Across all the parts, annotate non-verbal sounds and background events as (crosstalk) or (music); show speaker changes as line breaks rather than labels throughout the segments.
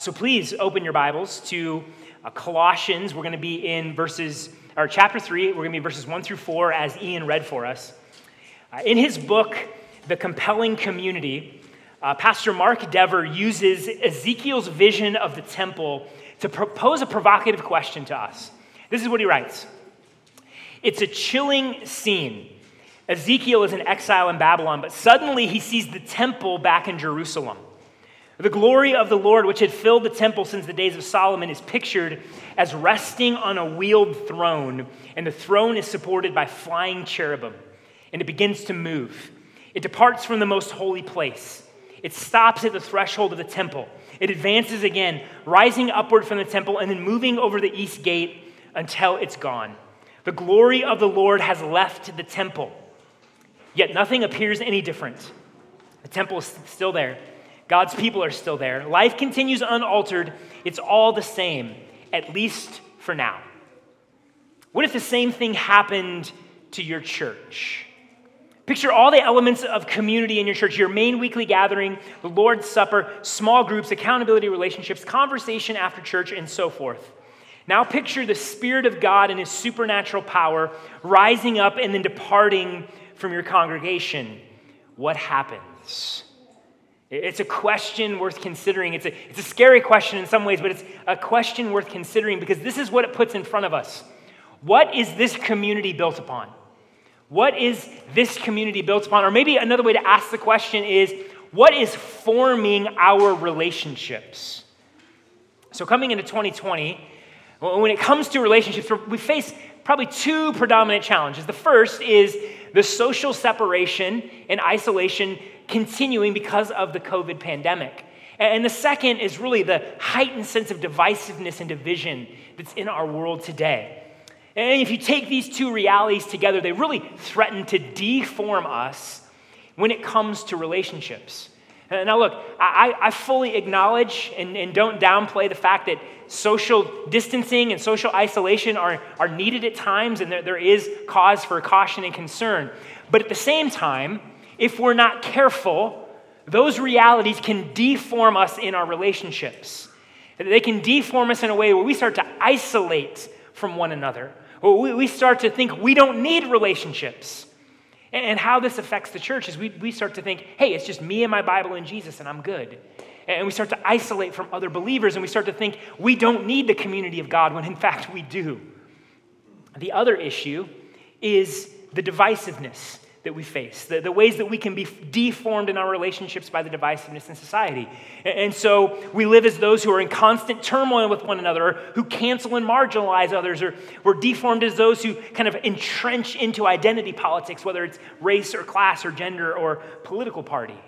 So please open your Bibles to uh, Colossians. We're going to be in verses, or chapter 3, we're going to be verses 1 through 4 as Ian read for us. Uh, in his book, The Compelling Community, uh, Pastor Mark Dever uses Ezekiel's vision of the temple to propose a provocative question to us. This is what he writes It's a chilling scene. Ezekiel is in exile in Babylon, but suddenly he sees the temple back in Jerusalem. The glory of the Lord, which had filled the temple since the days of Solomon, is pictured as resting on a wheeled throne, and the throne is supported by flying cherubim, and it begins to move. It departs from the most holy place. It stops at the threshold of the temple. It advances again, rising upward from the temple and then moving over the east gate until it's gone. The glory of the Lord has left the temple, yet nothing appears any different. The temple is still there God's people are still there. Life continues unaltered. It's all the same, at least for now. What if the same thing happened to your church? Picture all the elements of community in your church your main weekly gathering, the Lord's Supper, small groups, accountability relationships, conversation after church, and so forth. Now picture the Spirit of God and His supernatural power rising up and then departing from your congregation. What happens? It's a question worth considering. It's a, it's a scary question in some ways, but it's a question worth considering because this is what it puts in front of us. What is this community built upon? What is this community built upon? Or maybe another way to ask the question is what is forming our relationships? So, coming into 2020, when it comes to relationships, we face probably two predominant challenges. The first is the social separation and isolation continuing because of the COVID pandemic. And the second is really the heightened sense of divisiveness and division that's in our world today. And if you take these two realities together, they really threaten to deform us when it comes to relationships. Uh, now, look, I, I fully acknowledge and, and, don't downplay the fact that social distancing and social isolation are, are needed at times, and there, there is cause for caution and concern. But at the same time, if we're not careful, those realities can deform us in our relationships. They can deform us in a way where we start to isolate from one another. Where we start to think we don't need relationships. And how this affects the church is we, we start to think, hey, it's just me and my Bible and Jesus, and I'm good. And we start to isolate from other believers, and we start to think we don't need the community of God when in (laughs) fact we do. The other issue is the divisiveness that we face, the, the ways that we can be deformed in our relationships by the divisiveness in society. And so we live as those who are in constant turmoil with one another, or who cancel and marginalize others, or we're deformed as those who kind of entrench into identity politics, whether it's race or class or gender or political party.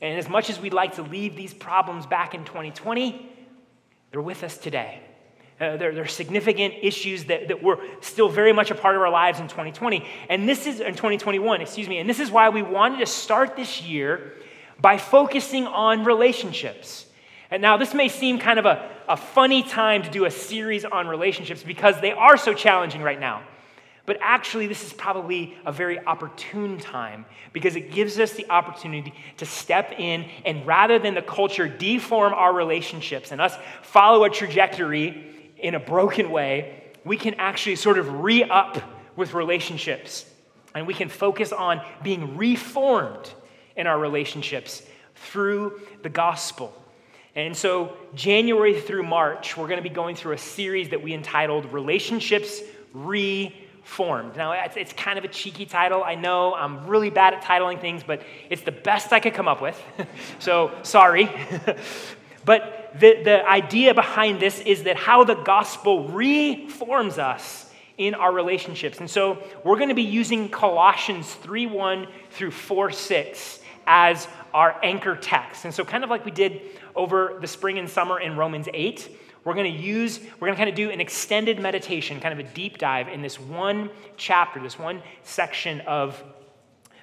And as much as we'd like to leave these problems back in 2020, they're with us today. Uh, there, there, are significant issues that, that were still very much a part of our lives in 2020. And this is, in 2021, excuse me, and this is why we wanted to start this year by focusing on relationships. And now, this may seem kind of a, a funny time to do a series on relationships because they are so challenging right now. But actually, this is probably a very opportune time because it gives us the opportunity to step in and rather than the culture deform our relationships and us follow a trajectory in a broken way, we can actually sort of re up with relationships. And we can focus on being reformed in our relationships through the gospel. And so, January through March, we're going to be going through a series that we entitled Relationships Reformed. Now, it's, it's kind of a cheeky title. I know I'm really bad at titling things, but it's the best I could come up with. (laughs) so, sorry. (laughs) But the, the idea behind this is that how the gospel reforms us in our relationships. And so we're going to be using Colossians 3 1 through 4 6 as our anchor text. And so, kind of like we did over the spring and summer in Romans 8, we're going to use, we're going to kind of do an extended meditation, kind of a deep dive in this one chapter, this one section of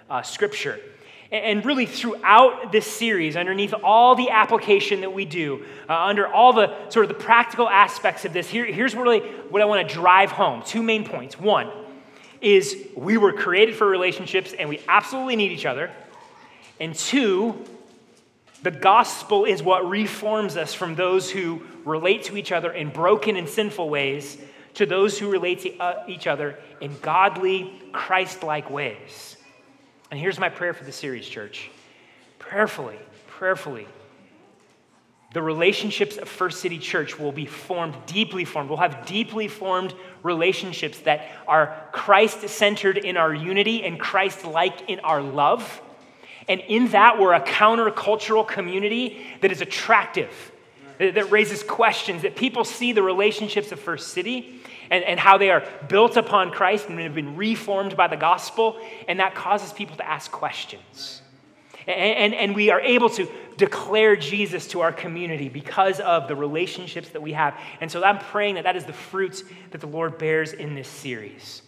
uh, Scripture. And really, throughout this series, underneath all the application that we do, uh, under all the sort of the practical aspects of this, here, here's really what I want to drive home. Two main points. One is we were created for relationships and we absolutely need each other. And two, The gospel is what reforms us from those who relate to each other in broken and sinful ways to those who relate to uh, each other in godly, Christ like ways. And here's my prayer for the series, church. Prayerfully, prayerfully, the relationships of First City Church will be formed, deeply formed. We'll have deeply formed relationships that are Christ centered in our unity and Christ like in our love. And in that, we're a countercultural community that is attractive, that raises questions, that people see the relationships of First City and, and how they are built upon Christ and have been reformed by the gospel. And that causes people to ask questions. And, and, and, we are able to declare Jesus to our community because of the relationships that we have. And so I'm praying that that is the fruits that the Lord bears in this series.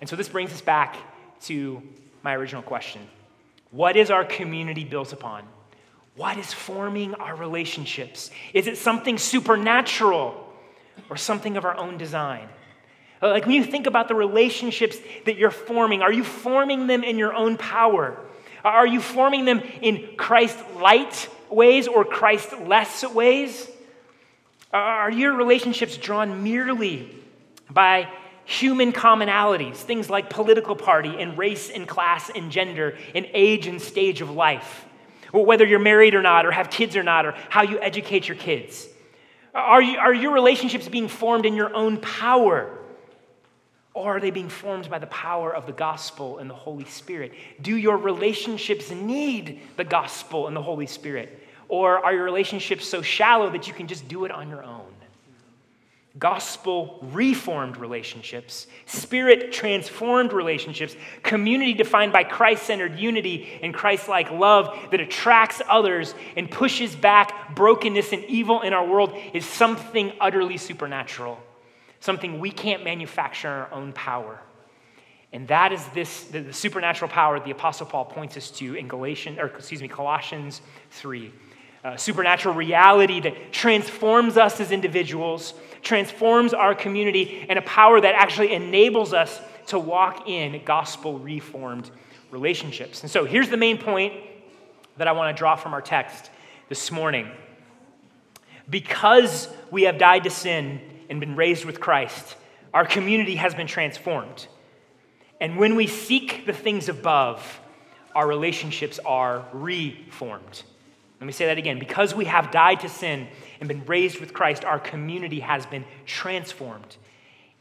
And so this brings us back to my original question What is our community built upon? What is forming our relationships? Is it something supernatural or something of our own design? Uh, like when you think about the relationships that you're forming, are you forming them in your own power? Uh, are you forming them in Christ light ways or Christ less ways? Uh, are your relationships drawn merely by human commonalities, things like political party and race and class and gender and age and stage of life? Whether you're married or not, or have kids or not, or how you educate your kids? Are, you, are your relationships being formed in your own power? Or are they being formed by the power of the gospel and the Holy Spirit? Do your relationships need the gospel and the Holy Spirit? Or are your relationships so shallow that you can just do it on your own? Gospel reformed relationships, spirit transformed relationships, community defined by Christ centered unity and Christ like love that attracts others and pushes back brokenness and evil in our world is something utterly supernatural something we can't manufacture in our own power. And that is this the, the supernatural power the Apostle Paul points us to in Galatians, or excuse me, Colossians 3. Uh, supernatural reality that transforms us as individuals, transforms our community, and a power that actually enables us to walk in gospel reformed relationships. And so here's the main point that I want to draw from our text this morning. Because we have died to sin, and been raised with Christ, our community has been transformed. And when we seek the things above, our relationships are reformed. Let me say that again. Because we have died to sin and been raised with Christ, our community has been transformed.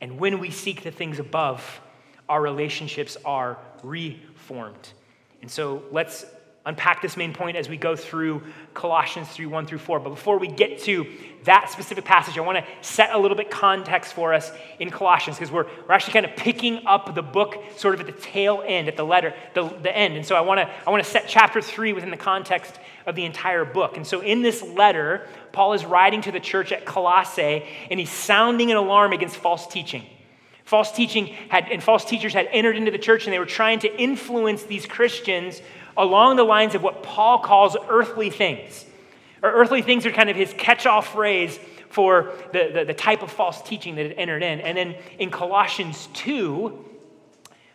And when we seek the things above, our relationships are reformed. And so let's unpack this main point as we go through Colossians 3 1 through 4. But before we get to that specific passage, I want to set a little bit context for us in Colossians because we're, we're actually kind of picking up the book sort of at the tail end, at the letter, the, the end. And so I want to I want to set chapter 3 within the context of the entire book. And so in this letter, Paul is writing to the church at Colossae and he's sounding an alarm against false teaching. False teaching had, and false teachers had entered into the church and they were trying to influence these Christians along the lines of what Paul calls earthly things. Or earthly things are kind of his catch all phrase for the, the, the, type of false teaching that had entered in. And then in Colossians 2,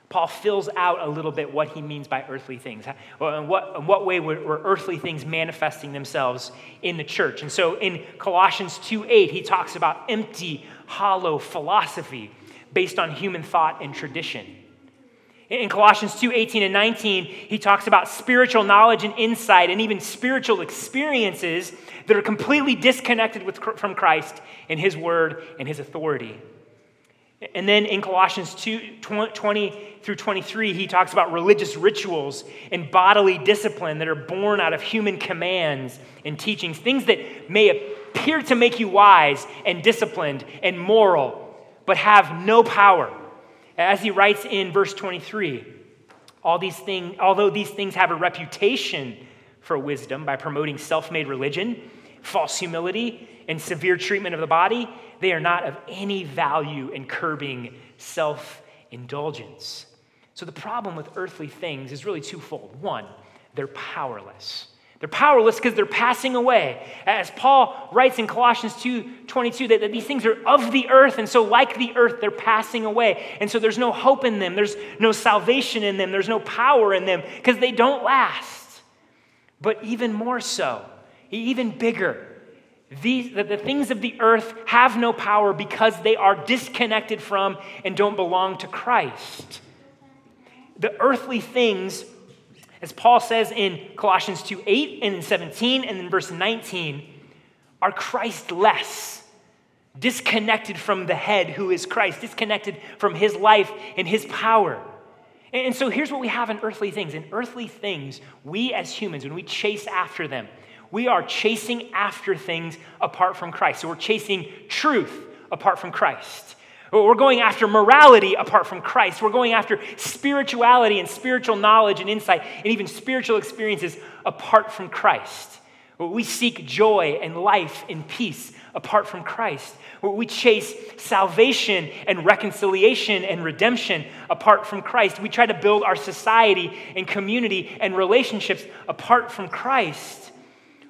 Paul fills out a little bit what he means by earthly things. In what, in what way were, were earthly things manifesting themselves in the church? And so in Colossians 2 8, he talks about empty, hollow philosophy based on human thought and tradition. In Colossians 2 18 and 19, he talks about spiritual knowledge and insight and even spiritual experiences that are completely disconnected with, from Christ and his word and his authority. And then in Colossians 2 20 through 23, he talks about religious rituals and bodily discipline that are born out of human commands and teachings, things that may appear to make you wise and disciplined and moral, but have no power as he writes in verse 23, all these things, although these things have a reputation for wisdom by promoting self made religion, false humility, and severe treatment of the body, they are not of any value in curbing self indulgence. So the problem with earthly things is really twofold. One, they're powerless. They're powerless because they're passing away. As Paul writes in Colossians 2 22, that, that, these things are of the earth, and so, like the earth, they're passing away. And so, there's no hope in them, there's no salvation in them, there's no power in them because they don't last. But even more so, even bigger. These, the, the things of the earth have no power because they are disconnected from and don't belong to Christ. The earthly things, as Paul says in Colossians 2 8 and in 17 and in verse 19, are Christ-less, disconnected from the head who is Christ, disconnected from his life and his power. And so here's what we have in earthly things. In earthly things, we as humans, when we chase after them, we are chasing after things apart from Christ. So we're chasing truth apart from Christ. We're going after morality apart from Christ. We're going after spirituality and spiritual knowledge and insight and even spiritual experiences apart from Christ. We seek joy and life and peace apart from Christ. We chase salvation and reconciliation and redemption apart from Christ. We try to build our society and community and relationships apart from Christ.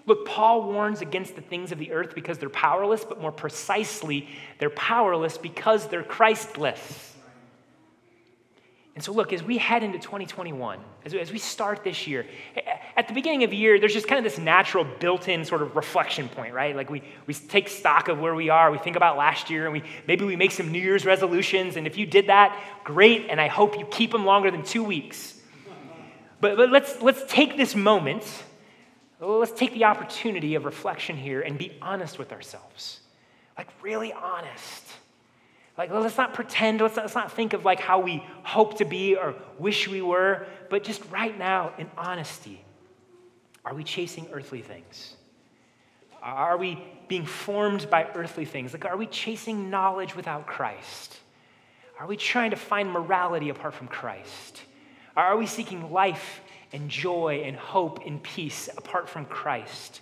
Look, Paul warns against the things of the earth because they're powerless, but more precisely, they're powerless because they're Christless. And so, look, as we head into 2021, as, as we start this year, at the beginning of the year, there's just kind of this natural built in sort of reflection point, right? Like we, we take stock of where we are, we think about last year, and we, maybe we make some New Year's resolutions. And if you did that, great, and I hope you keep them longer than two weeks. But, but let's, let's take this moment let's take the opportunity of reflection here and be honest with ourselves. Like, really honest. Like, let's not pretend, let's not, let's not think of like how we hope to be or wish we were, but just right now in honesty. Are we chasing earthly things? Are we being formed by earthly things? Like, are we chasing knowledge without Christ? Are we trying to find morality apart from Christ? Are we seeking life and joy and hope and peace apart from Christ?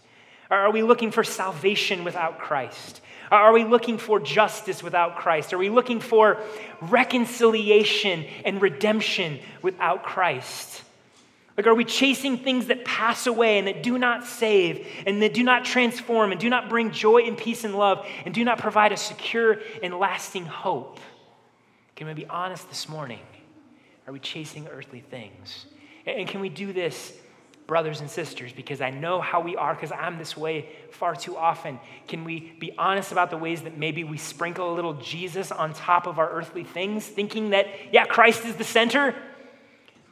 Are we looking for salvation without Christ? Are we looking for justice without Christ? Are we looking for reconciliation and redemption without Christ? Like, are we chasing things that pass away and that do not save and that do not transform and do not bring joy and peace and love and do not provide a secure and lasting hope? Can we be honest this morning? Are we chasing earthly things? And can we do this, brothers and sisters? Because I know how we are, because I'm this way far too often. Can we be honest about the ways that maybe we sprinkle a little Jesus on top of our earthly things, thinking that, yeah, Christ is the center?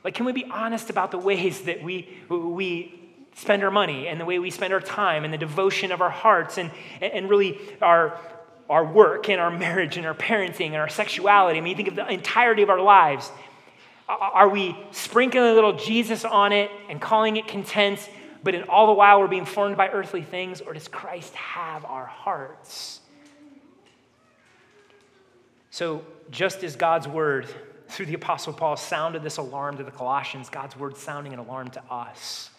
Like, can we be honest about the ways that we, we spend our money and the way we spend our time and the devotion of our hearts and, and really our, our work and our marriage and our parenting and our sexuality? I mean, you think of the entirety of our lives. Are we sprinkling a little Jesus on it and calling it content, but in all the while we're being formed by earthly things? Or does Christ have our hearts? So, just as God's word through the Apostle Paul sounded this alarm to the Colossians, God's word sounding an alarm to us.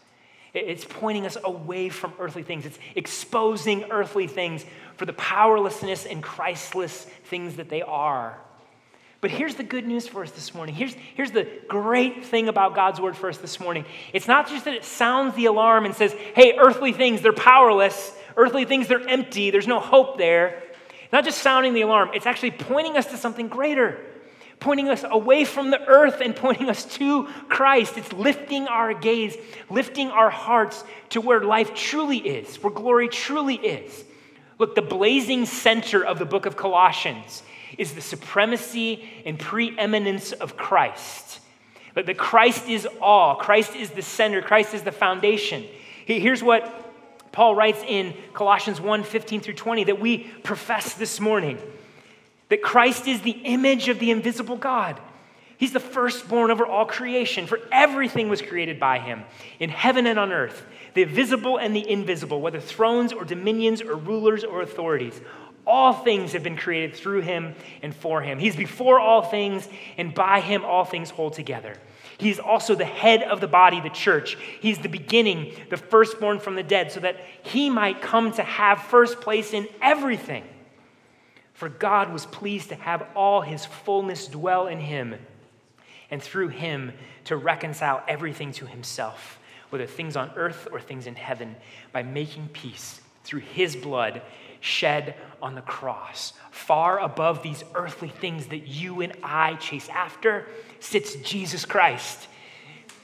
It's pointing us away from earthly things. It's exposing earthly things for the powerlessness and Christless things that they are. But here's the good news for us this morning. Here's, here's the great thing about God's word for us this morning. It's not just that it sounds the alarm and says, hey, earthly things, they're powerless. Earthly things, they're empty. There's no hope there. Not just sounding the alarm, it's actually pointing us to something greater, pointing us away from the earth and pointing us to Christ. It's lifting our gaze, lifting our hearts to where life truly is, where glory truly is. Look, the blazing center of the book of Colossians is the supremacy and preeminence of Christ. But that Christ is all, Christ is the center, Christ is the foundation. Here's what Paul writes in Colossians 1 15 through 20 that we profess this morning that Christ is the image of the invisible God. He's the firstborn over all creation, for everything was created by him, in heaven and on earth, the visible and the invisible, whether thrones or dominions or rulers or authorities. All things have been created through him and for him. He's before all things, and by him all things hold together. He's also the head of the body, the church. He's the beginning, the firstborn from the dead, so that he might come to have first place in everything. For God was pleased to have all his fullness dwell in him, and through him to reconcile everything to himself, whether things on earth or things in heaven, by making peace through his blood shed on the cross. Far above these earthly things that you and I chase after sits Jesus Christ.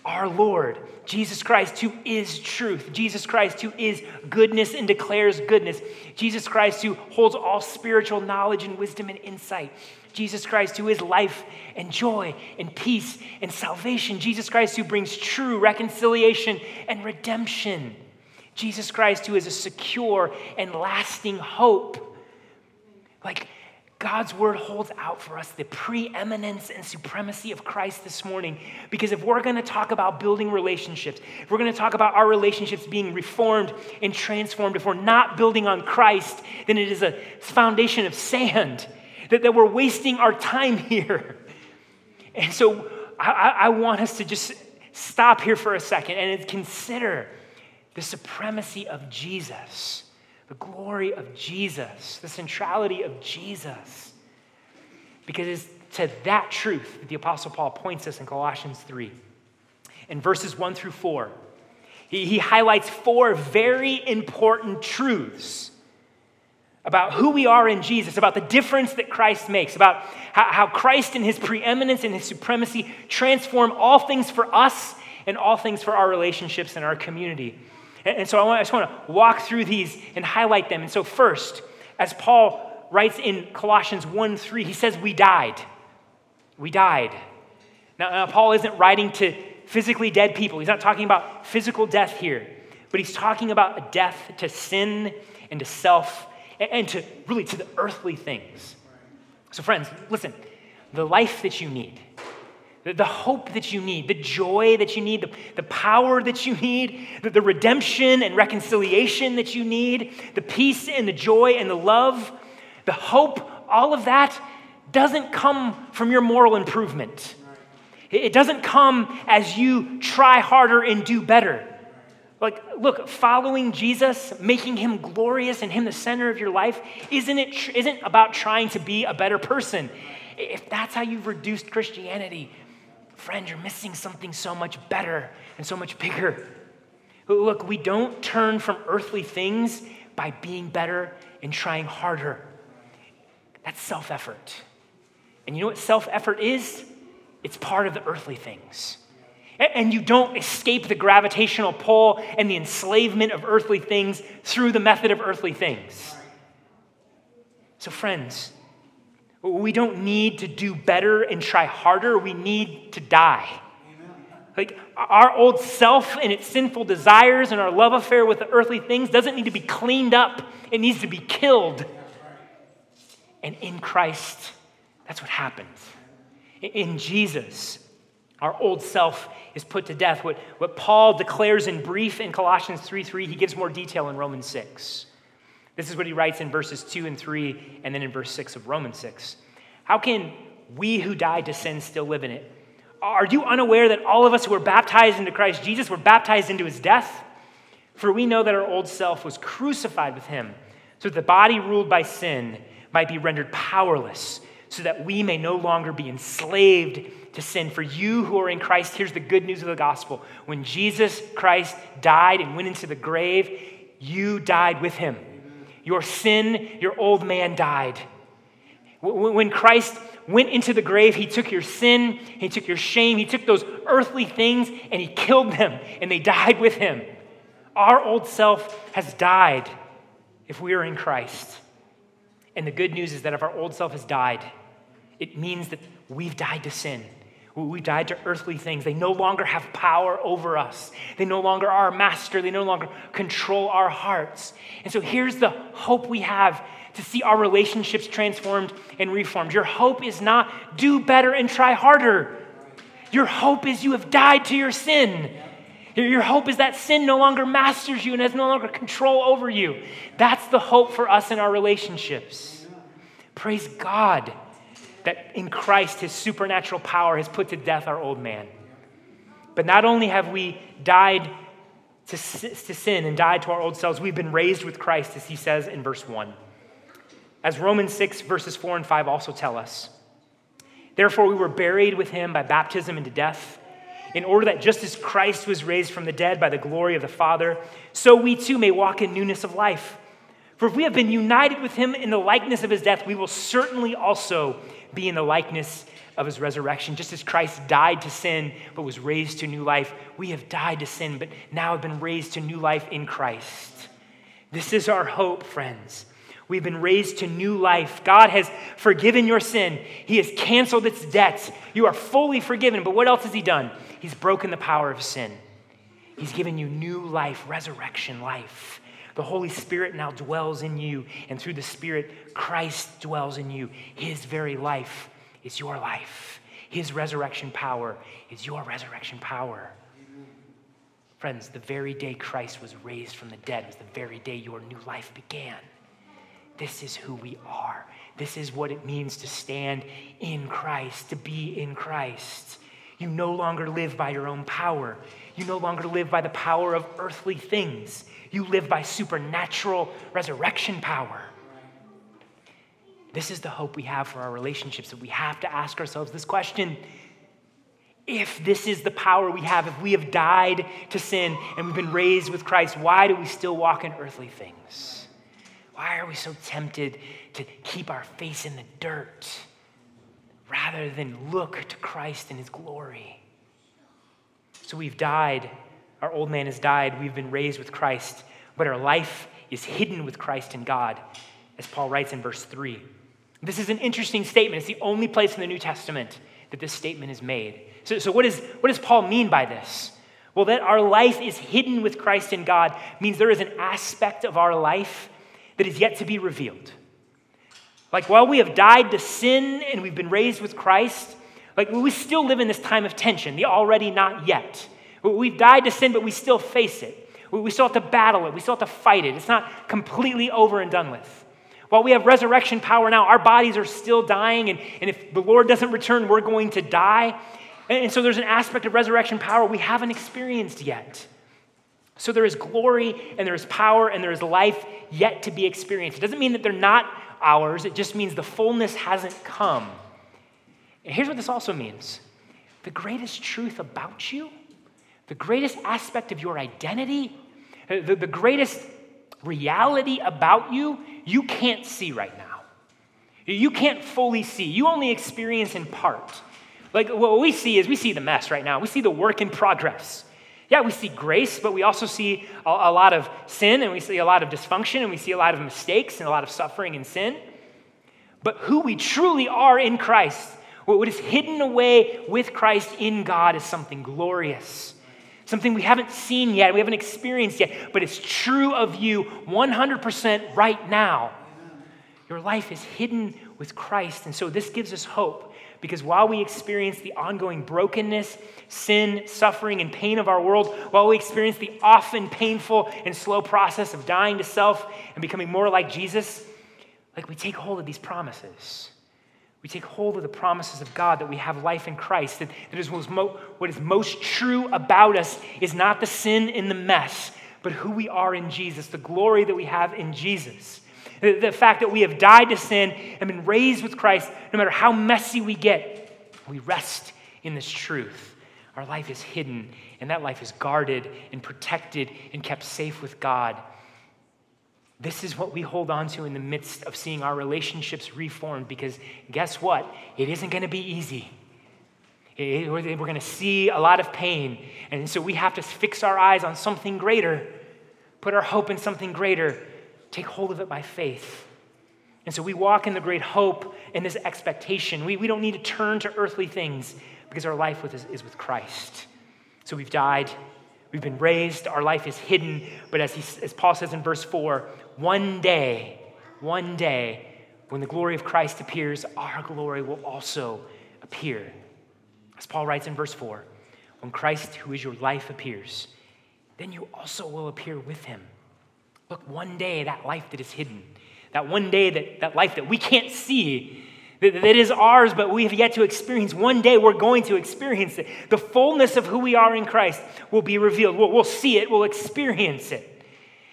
our Lord, Jesus Christ, who is truth, Jesus Christ, who is goodness and declares goodness, Jesus Christ, who holds all spiritual knowledge and wisdom and insight, Jesus Christ, who is life and joy and peace and salvation, Jesus Christ, who brings true reconciliation and redemption, Jesus Christ, who is a secure and lasting hope. Like, God's word holds out for us the preeminence and supremacy of Christ this morning. Because if we're going to talk about building relationships, if we're going to talk about our relationships being reformed and transformed, if we're not building on Christ, then it is a foundation of sand, that, that we're wasting our time (laughs) here. And so I, I want us to just stop here for a second and consider the supremacy of Jesus the glory of Jesus, the centrality of Jesus. Because it's to that truth that the Apostle Paul points us in Colossians 3. In verses 1 through 4, he, he highlights four very important truths about who we are in Jesus, about the difference that Christ makes, about how, how Christ and his preeminence and his supremacy transform all things for us and all things for our relationships and our community. And so I, want, I just want to walk through these and highlight them. And so, first, as Paul writes in Colossians 1 3, he says, We died. We died. Now, now, Paul isn't writing to physically dead people. He's not talking about physical death here, but he's talking about a death to sin and to self and to really to the earthly things. So, friends, listen, the life that you need, the hope that you need, the joy that you need, the, the power that you need, the, the redemption and reconciliation that you need, the peace and the joy and the love, the hope, all of that doesn't come from your moral improvement. It doesn't come as you try harder and do better. Like, look, following Jesus, making him glorious and him the center of your life, isn't it isn't about trying to be a better person. If that's how you've reduced Christianity, Friend, you're missing something so much better and so much bigger. Look, we don't turn from earthly things by being better and trying harder. That's self effort. And you know what self effort is? It's part of the earthly things. And you don't escape the gravitational pull and the enslavement of earthly things through the method of earthly things. So, friends, we don't need to do better and try harder. We need to die. Like our old self and its sinful desires and our love affair with the earthly things doesn't need to be cleaned up, it needs to be killed. And in Christ, that's what happens. In Jesus, our old self is put to death. What, what Paul declares in brief in Colossians 3 3, he gives more detail in Romans 6. This is what he writes in verses 2 and 3, and then in verse 6 of Romans 6. How can we who died to sin still live in it? Are you unaware that all of us who were baptized into Christ Jesus were baptized into his death? For we know that our old self was crucified with him, so that the body ruled by sin might be rendered powerless, so that we may no longer be enslaved to sin. For you who are in Christ, here's the good news of the gospel. When Jesus Christ died and went into the grave, you died with him. Your sin, your old man died. When Christ went into the grave, he took your sin, he took your shame, he took those earthly things and he killed them, and they died with him. Our old self has died if we are in Christ. And the good news is that if our old self has died, it means that we've died to sin. We died to earthly things. They no longer have power over us. They no longer are master. They no longer control our hearts. And so here's the hope we have to see our relationships transformed and reformed. Your hope is not do better and try harder. Your hope is you have died to your sin. Your hope is that sin no longer masters you and has no longer control over you. That's the hope for us in our relationships. Praise God that in Christ, his supernatural power has put to death our old man. But not only have we died to, to sin and died to our old selves, we've been raised with Christ, as he says in verse 1. As Romans 6, verses 4 and 5 also tell us. Therefore, we were buried with him by baptism into death, in order that just as Christ was raised from the dead by the glory of the Father, so we too may walk in newness of life. For if we have been united with him in the likeness of his death, we will certainly also be in the likeness of his resurrection. Just as Christ died to sin but was raised to new life, we have died to sin but now have been raised to new life in Christ. This is our hope, friends. We've been raised to new life. God has forgiven your sin. He has canceled its debts. You are fully forgiven. But what else has He done? He's broken the power of sin. He's given you new life, resurrection life. The Holy Spirit now dwells in you, and through the Spirit, Christ dwells in you. His very life is your life. His resurrection power is your resurrection power. Friends, the very day Christ was raised from the dead was the very day your new life began. This is who we are. This is what it means to stand in Christ, to be in Christ. You no longer live by your own power. You no longer live by the power of earthly things. You live by supernatural resurrection power. This is the hope we have for our relationships that we have to ask ourselves this question. If this is the power we have, if we have died to sin and we've been raised with Christ, why do we still walk in earthly things? Why are we so tempted to keep our face in the dirt rather than look to Christ in his glory? So we've died. Our old man has died. We've been raised with Christ, but our life is hidden with Christ in God, as Paul writes in verse 3. This is an interesting statement. It's the only place in the New Testament that this statement is made. So, so what, is, what does Paul mean by this? Well, that our life is hidden with Christ in God means there is an aspect of our life that is yet to be revealed. Like while we have died to sin and we've been raised with Christ, like we still live in this time of tension, the already not yet. We've died to sin, but we still face it. We still have to battle it. We still have to fight it. It's not completely over and done with. While we have resurrection power now, our bodies are still dying, and, and if the Lord doesn't return, we're going to die. And, and so there's an aspect of resurrection power we haven't experienced yet. So there is glory and there is power and there is life yet to be experienced. It doesn't mean that they're not ours, it just means the fullness hasn't come. And here's what this also means the greatest truth about you, the greatest aspect of your identity, the, the greatest reality about you, you can't see right now. You can't fully see. You only experience in part. Like what we see is we see the mess right now. We see the work in progress. Yeah, we see grace, but we also see a, a, lot of sin and we see a lot of dysfunction and we see a lot of mistakes and a lot of suffering and sin. But who we truly are in Christ, what is hidden away with Christ in God, is something glorious. Something we haven't seen yet, we haven't experienced yet, but it's true of you 100% right now. Your life is hidden with Christ. And so this gives us hope because while we experience the ongoing brokenness, sin, suffering, and pain of our world, while we experience the often painful and slow process of dying to self and becoming more like Jesus, like we take hold of these promises. We take hold of the promises of God that we have life in Christ, that, that is what is most true about us is not the sin in the mess, but who we are in Jesus, the glory that we have in Jesus. The, the fact that we have died to sin and been raised with Christ, no matter how messy we get, we rest in this truth. Our life is hidden, and that life is guarded and protected and kept safe with God. This is what we hold on to in the midst of seeing our relationships reformed because guess what? It isn't going to be easy. we're going to see a lot of pain. And so we have to fix our eyes on something greater, put our hope in something greater, take hold of it by faith. And so we walk in the great hope and this expectation. We, we don't need to turn to earthly things because our life with is, is with Christ. So we've died, we've been raised, our life is hidden. But as, he, as Paul says in verse 4, one day, one day, when the glory of Christ appears, our glory will also appear. As Paul writes in verse 4, when Christ, who is your life, appears, then you also will appear with him. Look, one day, that life that is hidden, that one day, that, that life that we can't see, that, that is ours, but we have yet to experience, one day we're going to experience it. The fullness of who we are in Christ will be revealed. We'll, we'll see it, we'll experience it.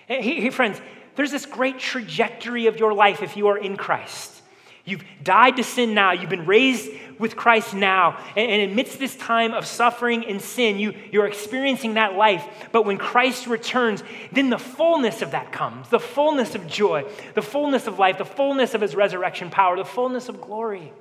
Hey, hey, friends, there's this great trajectory of your life if you are in Christ. You've died to sin now. You've been raised with Christ now. And, and amidst this time of suffering and sin, you, you're experiencing that life. But when Christ returns, then the fullness of that comes the fullness of joy, the fullness of life, the fullness of his resurrection power, the fullness of glory.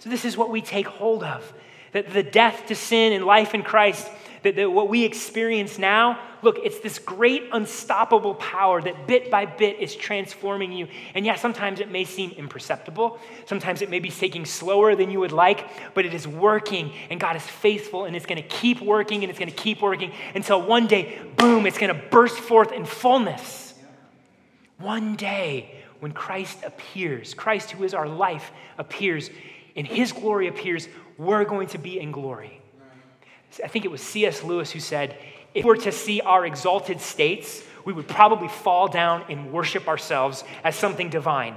So, this is what we take hold of that the death to sin and life in Christ that, that what we experience now, look, it's this great unstoppable power that bit by bit is transforming you. And yeah, sometimes it may seem imperceptible. Sometimes it may be taking slower than you would like, but it is working, and God is faithful, and it's going to keep working, and it's going to keep working until one day, boom, it's going to burst forth in fullness. One day, when Christ appears, Christ, who is our life, appears, and his glory appears, we're going to be in glory. I think it was C.S. Lewis who said, if we were to see our exalted states, we would probably fall down and worship ourselves as something divine.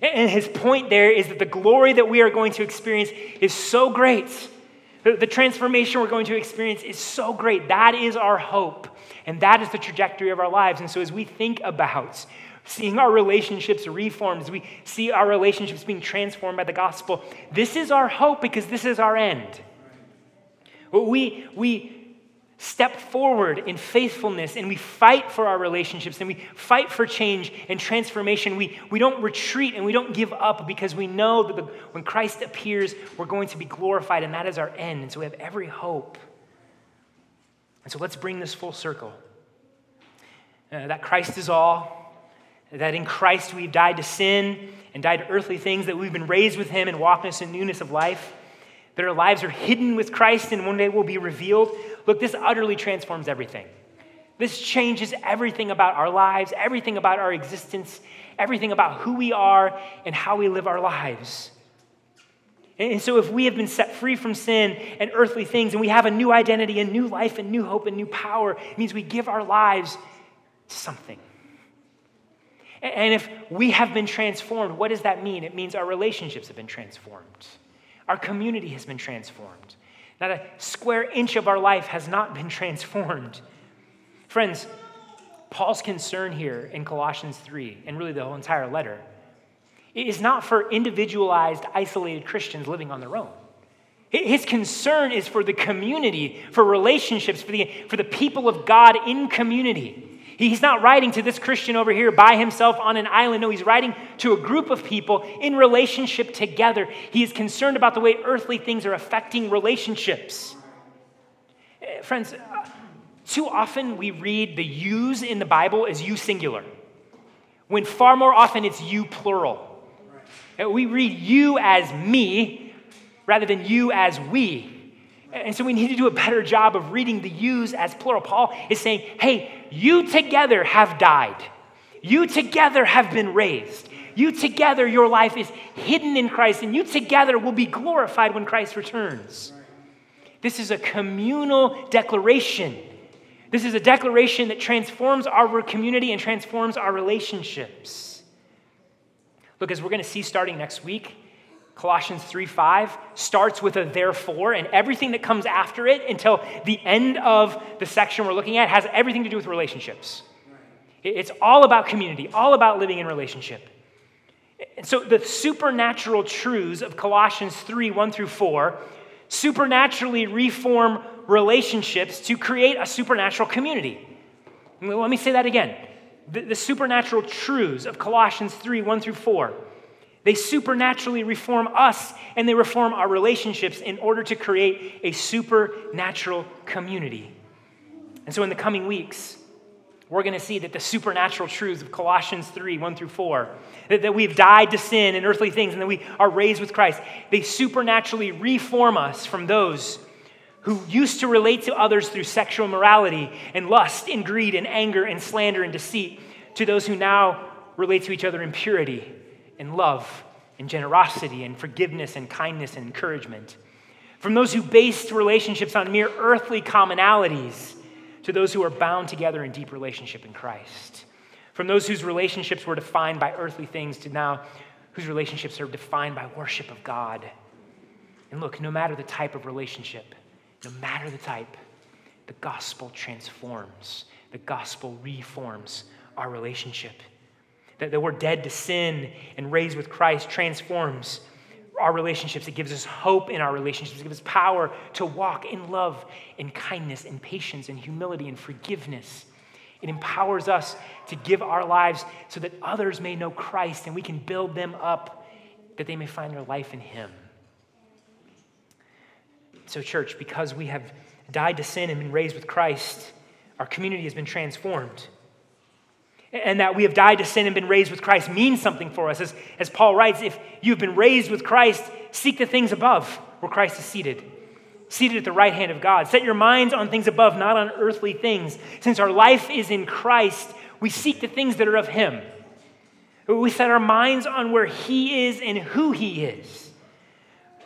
And his point there is that the glory that we are going to experience is so great. The transformation we're going to experience is so great. That is our hope. And that is the trajectory of our lives. And so as we think about seeing our relationships reformed, as we see our relationships being transformed by the gospel, this is our hope because this is our end. We, we step forward in faithfulness and we fight for our relationships and we fight for change and transformation. We, we don't retreat and we don't give up because we know that the, when Christ appears, we're going to be glorified and that is our end. And so we have every hope. And so let's bring this full circle uh, that Christ is all, that in Christ we've died to sin and died to earthly things, that we've been raised with Him and walked in newness of life that our lives are hidden with Christ and one day will be revealed. Look, this utterly transforms everything. This changes everything about our lives, everything about our existence, everything about who we are and how we live our lives. And so, if we have been set free from sin and earthly things, and we have a new identity, and new life, and new hope, and new power, it means we give our lives to something. And if we have been transformed, what does that mean? It means our relationships have been transformed. Our community has been transformed. Not a square inch of our life has not been transformed. Friends, Paul's concern here in Colossians 3, and really the whole entire letter, is not for individualized, isolated Christians living on their own. His concern is for the community, for relationships, for the, for the people of God in community. He's not writing to this Christian over here by himself on an island. No, he's writing to a group of people in relationship together. He is concerned about the way earthly things are affecting relationships. Eh, friends, too often we read the yous in the Bible as you singular, when far more often it's you plural. Eh, we read you as me rather than you as we. And so we need to do a better job of reading the yous as plural. Paul is saying, hey, you together have died. You together have been raised. You together, your life is hidden in Christ, and you together will be glorified when Christ returns. This is a communal declaration. This is a declaration that transforms our community and transforms our relationships. Look, as we're going to see starting next week, Colossians 3 5 starts with a therefore, and everything that comes after it until the end of the section we're looking at has everything to do with relationships. It's all about community, all about living in relationship. And so the supernatural truths of Colossians 3 1 through 4 supernaturally reform relationships to create a supernatural community. Let me say that again. The, the supernatural truths of Colossians 3 1 through 4 they supernaturally reform us and they reform our relationships in order to create a supernatural community. And so, in the coming weeks, we're going to see that the supernatural truths of Colossians 3 1 through 4, that, that we've died to sin and earthly things and that we are raised with Christ, they supernaturally reform us from those who used to relate to others through sexual morality and lust and greed and anger and slander and deceit to those who now relate to each other in purity and love and generosity and forgiveness and kindness and encouragement. From those who based relationships on mere earthly commonalities to those who are bound together in deep relationship in Christ. From those whose relationships were defined by earthly things to now whose relationships are defined by worship of God. And look, no matter the type of relationship, no matter the type, the gospel transforms, the gospel reforms our relationship. That, that we're dead to sin and raised with Christ transforms our relationships. It gives us hope in our relationships. It gives us power to walk in love and kindness and patience and humility and forgiveness. It empowers us to give our lives so that others may know Christ and we can build them up that they may find their life in Him. So, church, because we have died to sin and been raised with Christ, our community has been transformed and that we have died to sin and been raised with Christ means something for us. As, as Paul writes, if you've been raised with Christ, seek the things above where Christ is seated, seated at the right hand of God. Set your minds on things above, not on earthly things. Since our life is in Christ, we seek the things that are of Him. We set our minds on where He is and who He is.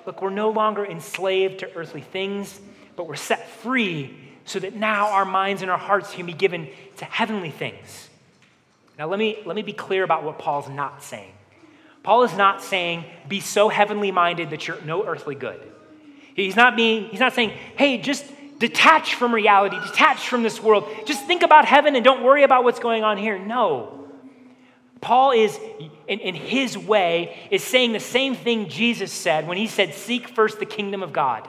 Look, we're no longer enslaved to earthly things, but we're set free so that now our minds and our hearts can be given to heavenly things. Now, let me, let me be clear about what Paul's not saying. Paul is not saying, be so heavenly minded that you're no earthly good. He's not, being, he's not saying, hey, just detach from reality, detach from this world. Just think about heaven and don't worry about what's going on here. No. Paul is, in, in his way, is saying the same thing Jesus said when he said, Seek first the kingdom of God.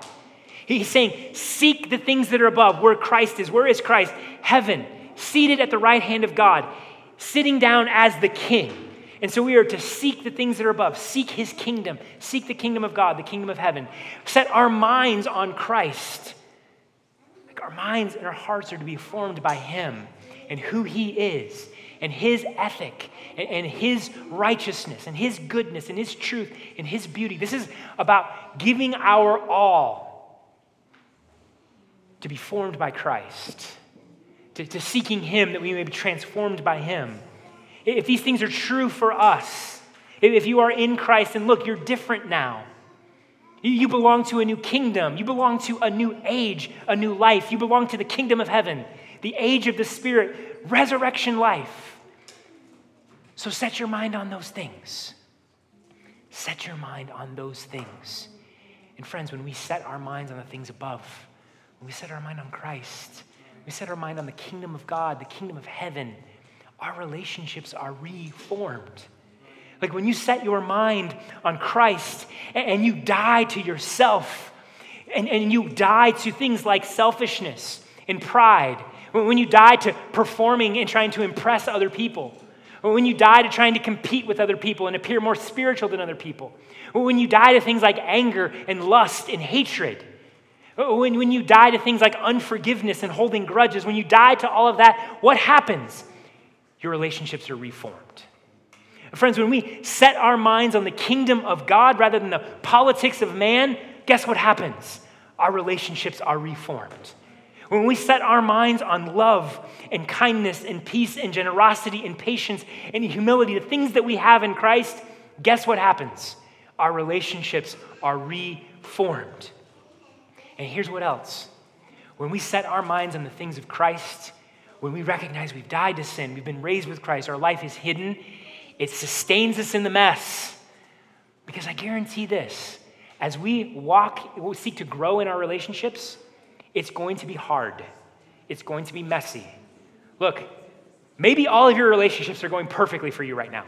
He's saying, Seek the things that are above, where Christ is. Where is Christ? Heaven, seated at the right hand of God sitting down as the king. And so we are to seek the things that are above, seek his kingdom, seek the kingdom of God, the kingdom of heaven. Set our minds on Christ. Like our minds and our hearts are to be formed by him and who he is and his ethic and, and his righteousness and his goodness and his truth and his beauty. This is about giving our all to be formed by Christ to, to seeking Him that we may be transformed by Him. If these things are true for us, if you are in Christ and look, you're different now. You belong to a new kingdom. You belong to a new age, a new life. You belong to the kingdom of heaven, the age of the Spirit, resurrection life. So set your mind on those things. Set your mind on those things. And friends, when we set our minds on the things above, when we set our mind on Christ, we set our mind on the kingdom of God, the kingdom of heaven, our relationships are reformed. Like when you set your mind on Christ and you die to yourself, and, and you die to things like selfishness and pride, when you die to performing and trying to impress other people, when you die to trying to compete with other people and appear more spiritual than other people, when you die to things like anger and lust and hatred, Oh, when, when you die to things like unforgiveness and holding grudges, when you die to all of that, what happens? Your relationships are reformed. Friends, when we set our minds on the kingdom of God rather than the politics of man, guess what happens? Our relationships are reformed. When we set our minds on love and kindness and peace and generosity and patience and humility, the things that we have in Christ, guess what happens? Our relationships are reformed. And here's what else when we set our minds on the things of Christ, when we recognize we've died to sin, we've been raised with Christ, our life is hidden, it sustains us in the mess. Because I guarantee this as we walk, we seek to grow in our relationships, it's going to be hard. It's going to be messy. Look, maybe all of your relationships are going perfectly for you right now.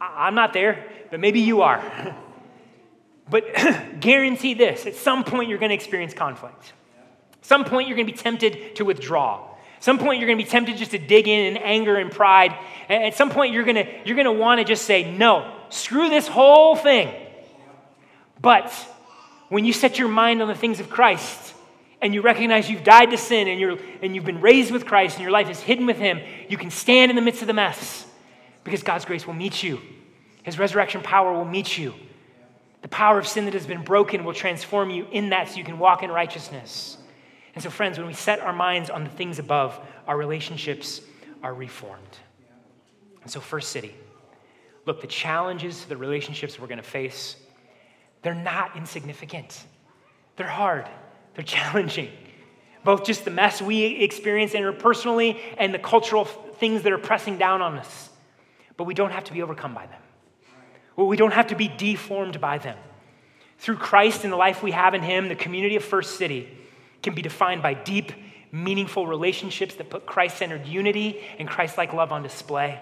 I'm not there, but maybe you are. (laughs) But (clears throat) guarantee this at some point you're going to experience conflict. Some point you're going to be tempted to withdraw. Some point you're going to be tempted just to dig in in anger and pride. At some point you're going to you're going to want to just say no, screw this whole thing. But when you set your mind on the things of Christ and you recognize you've died to sin and you're and you've been raised with Christ and your life is hidden with him, you can stand in the midst of the mess because God's grace will meet you. His resurrection power will meet you. The power of sin that has been broken will transform you in that so you can walk in righteousness. And so, friends, when we set our minds on the things above, our relationships are reformed. And so, First City, look, the challenges, the relationships we're going to face, they're not insignificant. They're hard, they're (laughs) challenging. Both just the mess we experience interpersonally and the cultural things that are pressing down on us. But we don't have to be overcome by them. We don't have to be deformed by them. Through Christ and the life we have in Him, the community of First City can be defined by deep, meaningful relationships that put Christ centered unity and Christ like love on display.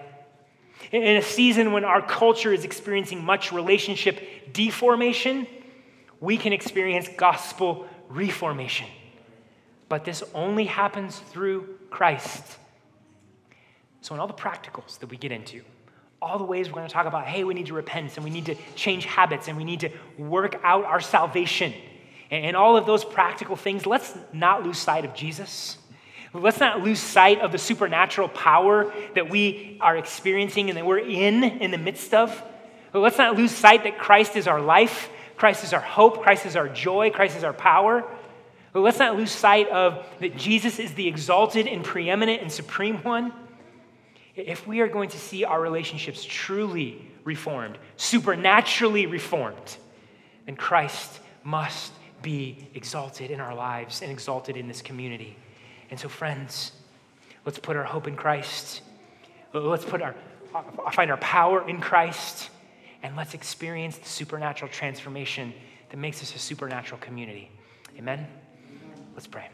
In a season when our culture is experiencing much relationship deformation, we can experience gospel reformation. But this only happens through Christ. So, in all the practicals that we get into, all the ways we're going to talk about, hey, we need to repent and we need to change habits and we need to work out our salvation, and all of those practical things, let's not lose sight of Jesus. Let's not lose sight of the supernatural power that we are experiencing and that we're in in the midst of. Let's not lose sight that Christ is our life, Christ is our hope, Christ is our joy, Christ is our power. Let's not lose sight of that Jesus is the exalted and preeminent and supreme one. If we are going to see our relationships truly reformed, supernaturally reformed, then Christ must be exalted in our lives and exalted in this community. And so, friends, let's put our hope in Christ. Let's put our, uh, find our power in Christ, and let's experience the supernatural transformation that makes us a supernatural community. Amen? Let's pray.